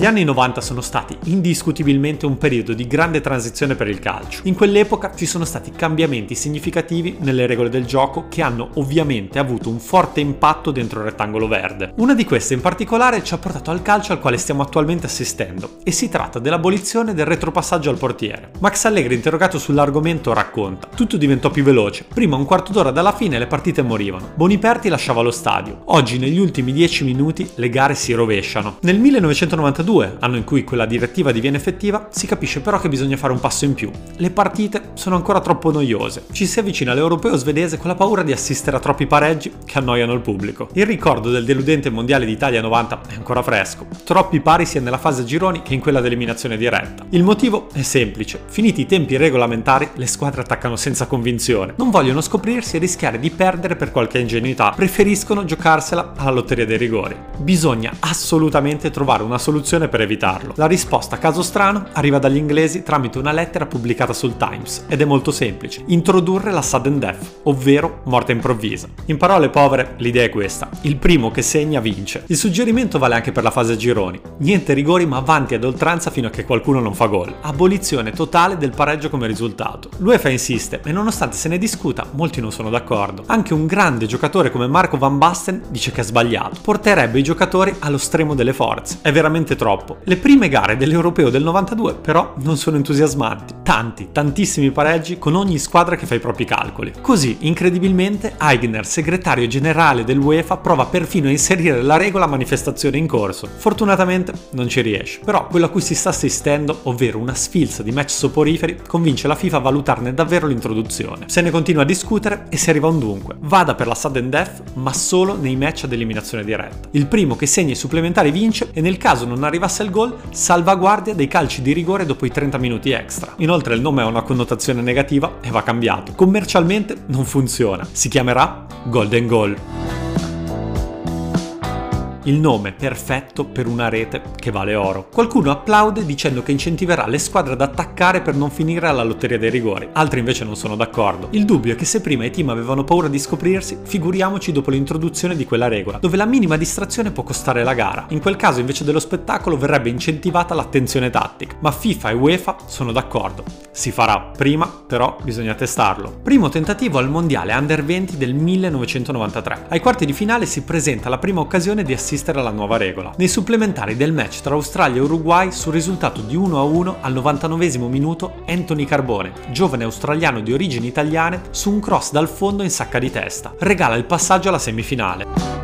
Gli anni 90 sono stati indiscutibilmente un periodo di grande transizione per il calcio. In quell'epoca ci sono stati cambiamenti significativi nelle regole del gioco che hanno ovviamente avuto un forte impatto dentro il rettangolo verde. Una di queste in particolare ci ha portato al calcio al quale stiamo attualmente assistendo e si tratta dell'abolizione del retropassaggio al portiere. Max Allegri interrogato sull'argomento racconta: Tutto diventò più veloce. Prima un quarto d'ora dalla fine le partite morivano. Boniperti lasciava lo stadio. Oggi negli ultimi 10 minuti le gare si rovesciano. Nel 1992 2022, anno in cui quella direttiva diviene effettiva, si capisce però che bisogna fare un passo in più. Le partite sono ancora troppo noiose. Ci si avvicina all'europeo svedese con la paura di assistere a troppi pareggi che annoiano il pubblico. Il ricordo del deludente mondiale d'Italia 90 è ancora fresco. Troppi pari sia nella fase a gironi che in quella dell'eliminazione diretta. Il motivo è semplice. Finiti i tempi regolamentari, le squadre attaccano senza convinzione. Non vogliono scoprirsi e rischiare di perdere per qualche ingenuità. Preferiscono giocarsela alla lotteria dei rigori. Bisogna assolutamente trovare una soluzione soluzione per evitarlo. La risposta caso strano arriva dagli inglesi tramite una lettera pubblicata sul Times ed è molto semplice. Introdurre la sudden death, ovvero morte improvvisa. In parole povere, l'idea è questa. Il primo che segna vince. Il suggerimento vale anche per la fase a gironi. Niente rigori ma avanti ad oltranza fino a che qualcuno non fa gol. Abolizione totale del pareggio come risultato. L'UEFA insiste e nonostante se ne discuta, molti non sono d'accordo. Anche un grande giocatore come Marco Van Basten dice che è sbagliato. Porterebbe i giocatori allo stremo delle forze. È veramente troppo troppo. Le prime gare dell'Europeo del 92 però non sono entusiasmanti. Tanti, tantissimi pareggi con ogni squadra che fa i propri calcoli. Così, incredibilmente, Eigner, segretario generale dell'UEFA, prova perfino a inserire la regola manifestazione in corso. Fortunatamente non ci riesce. Però quello a cui si sta assistendo, ovvero una sfilza di match soporiferi, convince la FIFA a valutarne davvero l'introduzione. Se ne continua a discutere e si arriva a un dunque. Vada per la sudden death, ma solo nei match ad eliminazione diretta. Il primo che segna i supplementari vince e nel caso non arriva arrivasse il gol, salvaguardia dei calci di rigore dopo i 30 minuti extra. Inoltre il nome ha una connotazione negativa e va cambiato. Commercialmente non funziona. Si chiamerà Golden Goal il nome perfetto per una rete che vale oro. Qualcuno applaude dicendo che incentiverà le squadre ad attaccare per non finire alla lotteria dei rigori, altri invece non sono d'accordo. Il dubbio è che se prima i team avevano paura di scoprirsi, figuriamoci dopo l'introduzione di quella regola, dove la minima distrazione può costare la gara. In quel caso invece dello spettacolo verrebbe incentivata l'attenzione tattica, ma FIFA e UEFA sono d'accordo. Si farà prima, però bisogna testarlo. Primo tentativo al mondiale Under 20 del 1993. Ai quarti di finale si presenta la prima occasione di assistere assistere alla nuova regola. Nei supplementari del match tra Australia e Uruguay, sul risultato di 1-1 al 99 minuto, Anthony Carbone, giovane australiano di origini italiane, su un cross dal fondo in sacca di testa, regala il passaggio alla semifinale.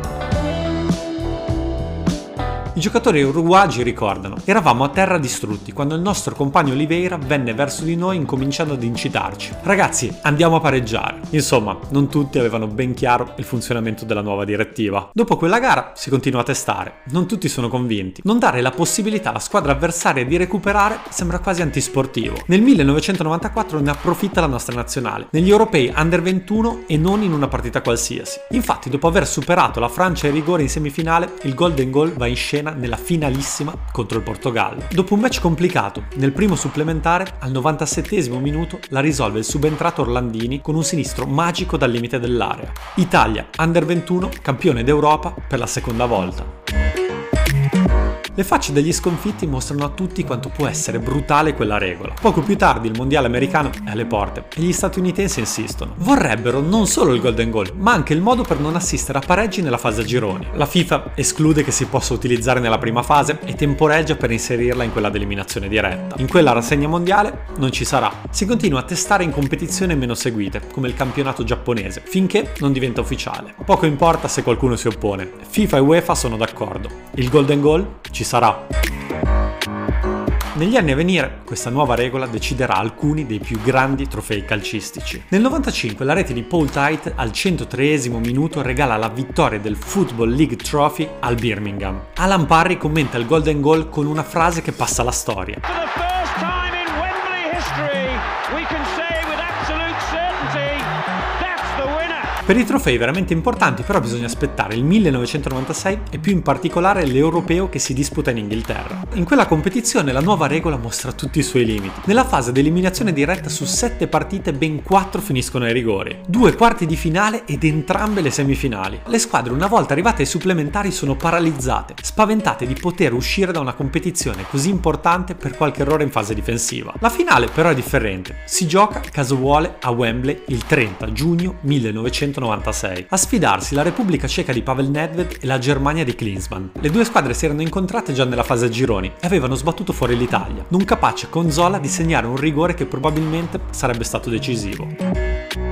I giocatori uruguagi ricordano, eravamo a terra distrutti quando il nostro compagno Oliveira venne verso di noi incominciando ad incitarci. Ragazzi, andiamo a pareggiare. Insomma, non tutti avevano ben chiaro il funzionamento della nuova direttiva. Dopo quella gara si continua a testare, non tutti sono convinti. Non dare la possibilità alla squadra avversaria di recuperare sembra quasi antisportivo. Nel 1994 ne approfitta la nostra nazionale, negli europei under 21 e non in una partita qualsiasi. Infatti, dopo aver superato la Francia ai rigori in semifinale, il Golden Goal va in scena scena nella finalissima contro il Portogallo. Dopo un match complicato, nel primo supplementare, al 97 minuto, la risolve il subentrato Orlandini con un sinistro magico dal limite dell'area. Italia, under 21, campione d'Europa per la seconda volta. Le facce degli sconfitti mostrano a tutti quanto può essere brutale quella regola. Poco più tardi il mondiale americano è alle porte e gli statunitensi insistono. Vorrebbero non solo il golden goal, ma anche il modo per non assistere a pareggi nella fase a gironi. La FIFA esclude che si possa utilizzare nella prima fase e temporeggia per inserirla in quella d'eliminazione diretta. In quella rassegna mondiale non ci sarà. Si continua a testare in competizioni meno seguite, come il campionato giapponese, finché non diventa ufficiale. Poco importa se qualcuno si oppone. FIFA e UEFA sono d'accordo. Il golden goal ci sarà. Negli anni a venire questa nuova regola deciderà alcuni dei più grandi trofei calcistici. Nel 95 la rete di Paul Tite al 103 minuto regala la vittoria del Football League Trophy al Birmingham. Alan Parry commenta il Golden Goal con una frase che passa alla storia. Per i trofei veramente importanti però bisogna aspettare il 1996 e più in particolare l'europeo che si disputa in Inghilterra. In quella competizione la nuova regola mostra tutti i suoi limiti. Nella fase di eliminazione diretta su 7 partite ben 4 finiscono ai rigori, due quarti di finale ed entrambe le semifinali. Le squadre una volta arrivate ai supplementari sono paralizzate, spaventate di poter uscire da una competizione così importante per qualche errore in fase difensiva. La finale però è differente, si gioca caso vuole a Wembley il 30 giugno 1996. 1996. A sfidarsi la Repubblica Ceca di Pavel Nedved e la Germania di Klinsmann. Le due squadre si erano incontrate già nella fase a gironi e avevano sbattuto fuori l'Italia, non capace con Zola di segnare un rigore che probabilmente sarebbe stato decisivo.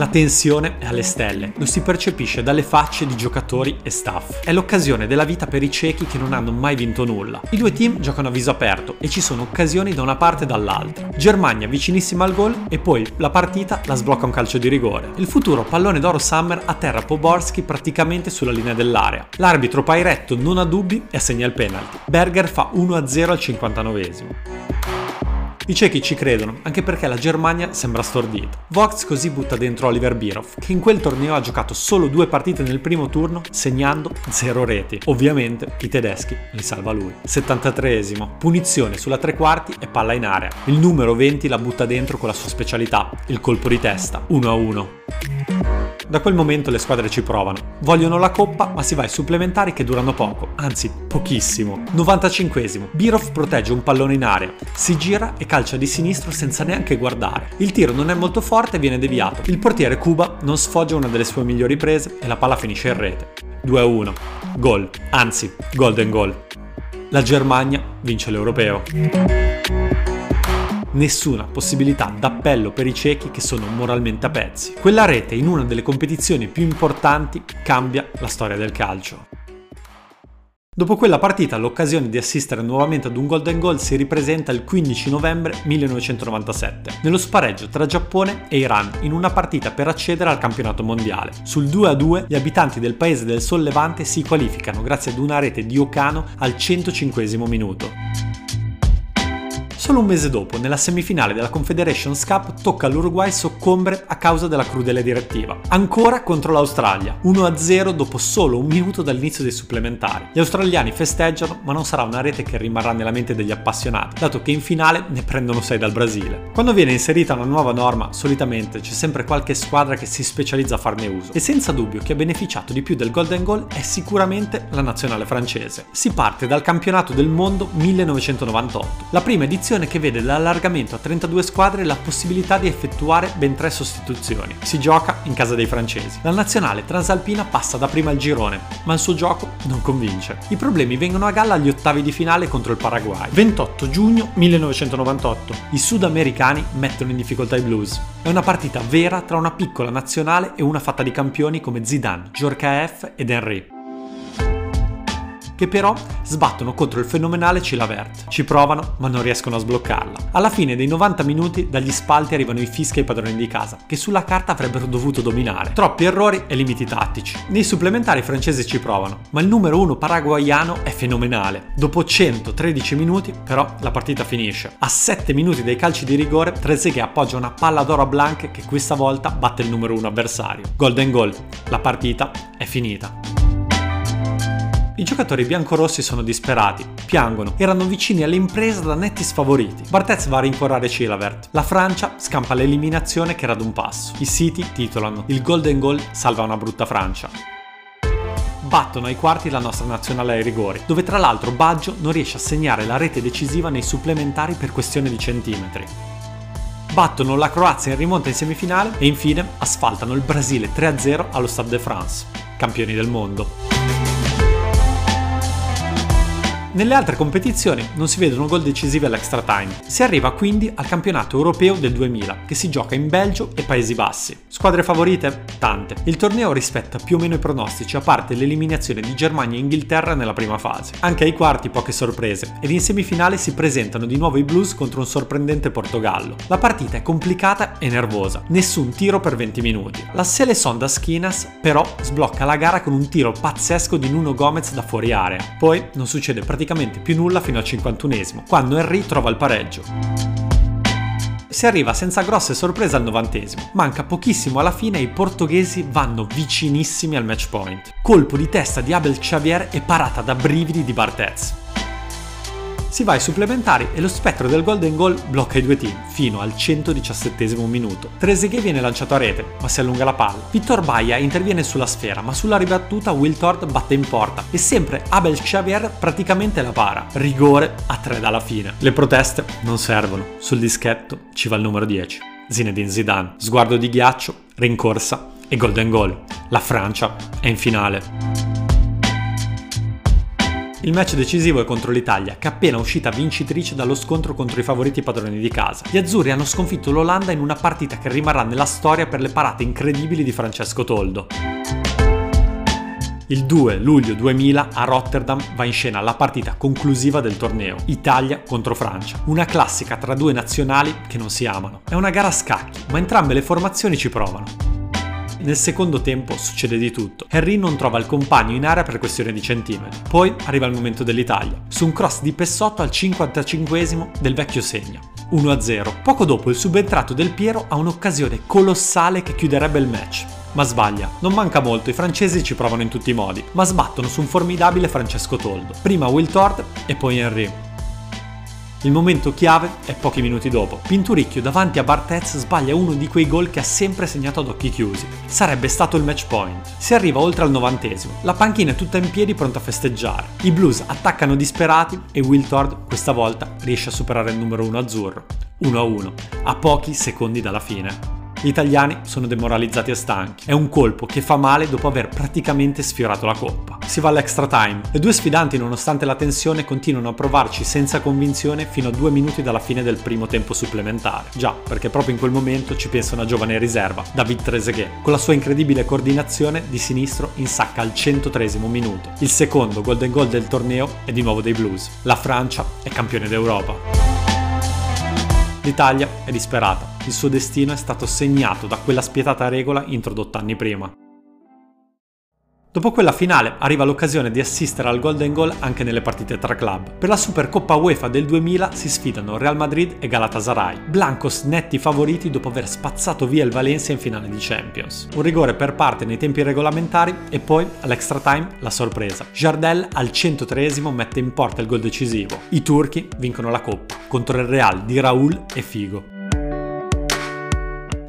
La tensione è alle stelle, lo si percepisce dalle facce di giocatori e staff. È l'occasione della vita per i ciechi che non hanno mai vinto nulla. I due team giocano a viso aperto e ci sono occasioni da una parte e dall'altra. Germania vicinissima al gol e poi la partita la sblocca un calcio di rigore. Il futuro pallone d'oro Summer atterra Poborski praticamente sulla linea dell'area. L'arbitro Pairetto non ha dubbi e assegna il penalty. Berger fa 1-0 al 59esimo. I cechi ci credono, anche perché la Germania sembra stordita. Vox così butta dentro Oliver Birov, che in quel torneo ha giocato solo due partite nel primo turno, segnando zero reti. Ovviamente i tedeschi li salva lui. 73esimo, punizione sulla tre quarti e palla in area. Il numero 20 la butta dentro con la sua specialità, il colpo di testa, 1 a 1. Da quel momento le squadre ci provano. Vogliono la coppa, ma si va ai supplementari che durano poco, anzi pochissimo. 95esimo. Birov protegge un pallone in area, si gira e calcia di sinistro senza neanche guardare. Il tiro non è molto forte e viene deviato. Il portiere Cuba non sfoggia una delle sue migliori prese e la palla finisce in rete. 2-1. Gol, anzi, golden goal. La Germania vince l'europeo nessuna possibilità d'appello per i ciechi che sono moralmente a pezzi. Quella rete in una delle competizioni più importanti cambia la storia del calcio. Dopo quella partita l'occasione di assistere nuovamente ad un golden goal si ripresenta il 15 novembre 1997, nello spareggio tra Giappone e Iran in una partita per accedere al campionato mondiale. Sul 2-2 gli abitanti del paese del sollevante si qualificano grazie ad una rete di Okano al 105 minuto. Solo un mese dopo, nella semifinale della Confederations Cup, tocca all'Uruguay soccombere a causa della crudele direttiva. Ancora contro l'Australia, 1-0 dopo solo un minuto dall'inizio dei supplementari. Gli australiani festeggiano, ma non sarà una rete che rimarrà nella mente degli appassionati, dato che in finale ne prendono 6 dal Brasile. Quando viene inserita una nuova norma, solitamente c'è sempre qualche squadra che si specializza a farne uso. E senza dubbio chi ha beneficiato di più del Golden Goal è sicuramente la nazionale francese. Si parte dal campionato del mondo 1998. La prima edizione edizione che vede l'allargamento a 32 squadre la possibilità di effettuare ben tre sostituzioni. Si gioca in casa dei francesi. La nazionale transalpina passa da prima al girone, ma il suo gioco non convince. I problemi vengono a galla agli ottavi di finale contro il Paraguay. 28 giugno 1998. I sudamericani mettono in difficoltà i Blues. È una partita vera tra una piccola nazionale e una fatta di campioni come Zidane, Djorkaeff ed Henry che però sbattono contro il fenomenale Cilavert. Ci provano, ma non riescono a sbloccarla. Alla fine dei 90 minuti dagli spalti arrivano i fischi ai padroni di casa, che sulla carta avrebbero dovuto dominare. Troppi errori e limiti tattici. Nei supplementari i francesi ci provano, ma il numero 1 paraguayano è fenomenale. Dopo 113 minuti, però, la partita finisce. A 7 minuti dai calci di rigore, Trezeguet appoggia una palla d'oro a Blanc che questa volta batte il numero 1 avversario. Golden goal. La partita è finita. I giocatori biancorossi sono disperati, piangono, erano vicini all'impresa da netti sfavoriti. Barthez va a rincorrere Chilavert. La Francia scampa l'eliminazione che era ad un passo. I City titolano Il Golden Goal salva una brutta Francia battono ai quarti la nostra nazionale ai rigori, dove tra l'altro Baggio non riesce a segnare la rete decisiva nei supplementari per questione di centimetri. Battono la Croazia in rimonta in semifinale e infine asfaltano il Brasile 3-0 allo Stade de France, campioni del mondo. Nelle altre competizioni non si vedono gol decisivi all'extra time. Si arriva quindi al campionato europeo del 2000, che si gioca in Belgio e Paesi Bassi. Squadre favorite? Tante. Il torneo rispetta più o meno i pronostici, a parte l'eliminazione di Germania e Inghilterra nella prima fase. Anche ai quarti poche sorprese, ed in semifinale si presentano di nuovo i Blues contro un sorprendente Portogallo. La partita è complicata e nervosa, nessun tiro per 20 minuti. La Seleção das Schinas però sblocca la gara con un tiro pazzesco di Nuno Gomez da fuori area. Poi non succede praticamente praticamente più nulla fino al 51esimo, quando Henry trova il pareggio. Si arriva senza grosse sorprese al novantesimo. Manca pochissimo alla fine e i portoghesi vanno vicinissimi al match point. Colpo di testa di Abel Xavier e parata da brividi di Barthez si va ai supplementari e lo spettro del golden goal blocca i due team fino al 117 minuto. Trezeguet viene lanciato a rete, ma si allunga la palla. Vittor Baia interviene sulla sfera, ma sulla ribattuta Will Tord batte in porta e sempre Abel Xavier praticamente la para. Rigore a 3 dalla fine. Le proteste non servono, sul dischetto ci va il numero 10. Zinedine Zidane, sguardo di ghiaccio, rincorsa e golden goal. La Francia è in finale. Il match decisivo è contro l'Italia, che è appena uscita vincitrice dallo scontro contro i favoriti padroni di casa. Gli azzurri hanno sconfitto l'Olanda in una partita che rimarrà nella storia per le parate incredibili di Francesco Toldo. Il 2 luglio 2000 a Rotterdam va in scena la partita conclusiva del torneo, Italia contro Francia, una classica tra due nazionali che non si amano. È una gara a scacchi, ma entrambe le formazioni ci provano. Nel secondo tempo succede di tutto. Henry non trova il compagno in area per questione di centimetri. Poi arriva il momento dell'Italia. Su un cross di Pessotto al 55 del vecchio segna. 1-0. Poco dopo il subentrato del Piero ha un'occasione colossale che chiuderebbe il match. Ma sbaglia, non manca molto, i francesi ci provano in tutti i modi, ma sbattono su un formidabile Francesco Toldo. Prima Will Tord e poi Henry. Il momento chiave è pochi minuti dopo. Pinturicchio davanti a Barthez sbaglia uno di quei gol che ha sempre segnato ad occhi chiusi. Sarebbe stato il match point. Si arriva oltre al novantesimo. La panchina è tutta in piedi pronta a festeggiare. I Blues attaccano disperati e Will Tord questa volta riesce a superare il numero 1 azzurro. 1-1, a pochi secondi dalla fine. Gli italiani sono demoralizzati e stanchi. È un colpo che fa male dopo aver praticamente sfiorato la coppa. Si va all'extra time. Le due sfidanti, nonostante la tensione, continuano a provarci senza convinzione fino a due minuti dalla fine del primo tempo supplementare. Già, perché proprio in quel momento ci pensa una giovane riserva, David Trezeguet. Con la sua incredibile coordinazione di sinistro insacca al 103 minuto. Il secondo golden goal del torneo è di nuovo dei Blues. La Francia è campione d'Europa. L'Italia è disperata, il suo destino è stato segnato da quella spietata regola introdotta anni prima. Dopo quella finale arriva l'occasione di assistere al Golden Goal anche nelle partite tra club. Per la Supercoppa UEFA del 2000 si sfidano Real Madrid e Galatasaray, blancos netti favoriti dopo aver spazzato via il Valencia in finale di Champions. Un rigore per parte nei tempi regolamentari e poi all'extra time la sorpresa. Jardel al 103 mette in porta il gol decisivo. I turchi vincono la Coppa contro il Real di Raul e Figo.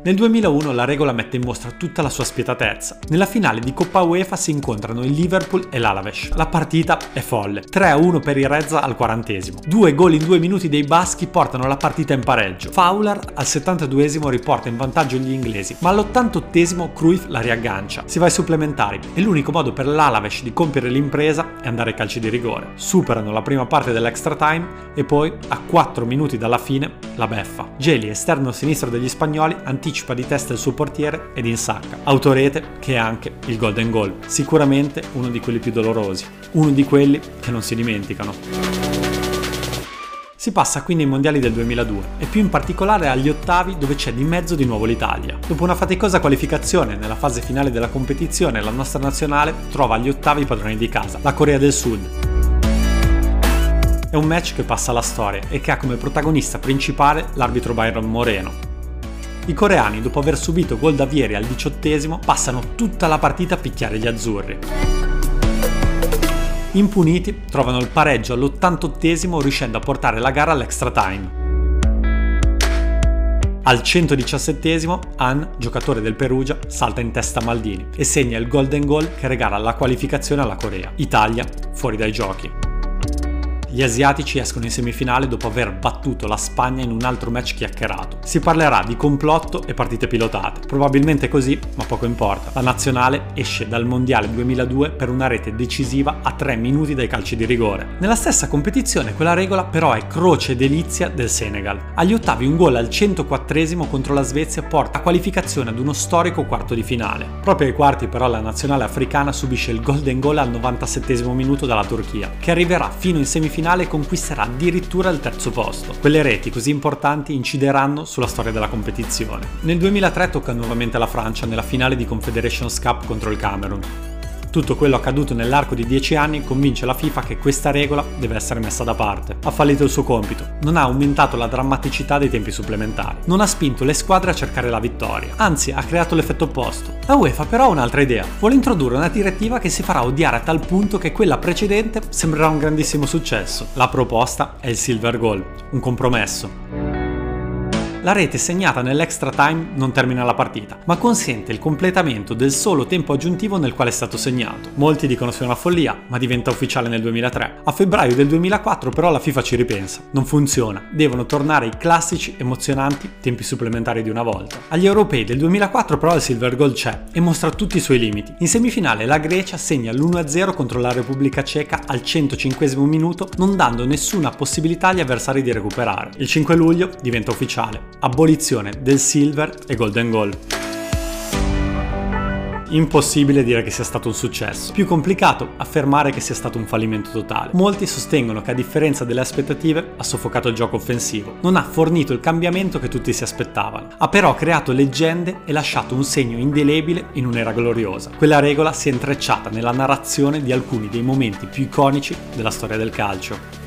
Nel 2001 la regola mette in mostra tutta la sua spietatezza. Nella finale di Coppa UEFA si incontrano il Liverpool e l'Alaves. La partita è folle. 3-1 per i Reds al quarantesimo. Due gol in due minuti dei baschi portano la partita in pareggio. Fowler al 72esimo riporta in vantaggio gli inglesi, ma all'88esimo Cruyff la riaggancia. Si va ai supplementari e l'unico modo per l'Alaves di compiere l'impresa è andare ai calci di rigore. Superano la prima parte dell'extra time e poi, a 4 minuti dalla fine, la beffa. Geli, esterno sinistro degli spagnoli, anticipa anticipa di testa il suo portiere ed insacca. Autorete che è anche il golden goal. Sicuramente uno di quelli più dolorosi, uno di quelli che non si dimenticano. Si passa quindi ai mondiali del 2002 e più in particolare agli ottavi dove c'è di mezzo di nuovo l'Italia. Dopo una faticosa qualificazione nella fase finale della competizione, la nostra nazionale trova agli ottavi padroni di casa, la Corea del Sud. È un match che passa alla storia e che ha come protagonista principale l'arbitro Byron Moreno, i coreani, dopo aver subito gol da al diciottesimo, passano tutta la partita a picchiare gli azzurri. Impuniti, trovano il pareggio all'88esimo riuscendo a portare la gara all'extra time. Al 117esimo, Han, giocatore del Perugia, salta in testa a Maldini e segna il golden goal che regala la qualificazione alla Corea. Italia fuori dai giochi. Gli asiatici escono in semifinale dopo aver battuto la Spagna in un altro match chiacchierato. Si parlerà di complotto e partite pilotate. Probabilmente così, ma poco importa. La nazionale esce dal Mondiale 2002 per una rete decisiva a 3 minuti dai calci di rigore. Nella stessa competizione quella regola però è croce delizia del Senegal. Agli ottavi un gol al 104 contro la Svezia porta a qualificazione ad uno storico quarto di finale. Proprio ai quarti però la nazionale africana subisce il golden goal al 97 minuto dalla Turchia, che arriverà fino in semifinale finale conquisterà addirittura il terzo posto. Quelle reti così importanti incideranno sulla storia della competizione. Nel 2003 tocca nuovamente alla Francia nella finale di Confederations Cup contro il Camerun. Tutto quello accaduto nell'arco di 10 anni convince la FIFA che questa regola deve essere messa da parte. Ha fallito il suo compito, non ha aumentato la drammaticità dei tempi supplementari, non ha spinto le squadre a cercare la vittoria, anzi ha creato l'effetto opposto. La UEFA però ha un'altra idea, vuole introdurre una direttiva che si farà odiare a tal punto che quella precedente sembrerà un grandissimo successo. La proposta è il Silver Goal, un compromesso. La rete segnata nell'extra time non termina la partita, ma consente il completamento del solo tempo aggiuntivo nel quale è stato segnato. Molti dicono sia una follia, ma diventa ufficiale nel 2003. A febbraio del 2004 però la FIFA ci ripensa. Non funziona, devono tornare i classici, emozionanti tempi supplementari di una volta. Agli europei del 2004 però il Silver Goal c'è e mostra tutti i suoi limiti. In semifinale la Grecia segna l'1-0 contro la Repubblica Ceca al 105 minuto, non dando nessuna possibilità agli avversari di recuperare. Il 5 luglio diventa ufficiale abolizione del silver e golden goal. Impossibile dire che sia stato un successo. Più complicato affermare che sia stato un fallimento totale. Molti sostengono che a differenza delle aspettative ha soffocato il gioco offensivo. Non ha fornito il cambiamento che tutti si aspettavano. Ha però creato leggende e lasciato un segno indelebile in un'era gloriosa. Quella regola si è intrecciata nella narrazione di alcuni dei momenti più iconici della storia del calcio.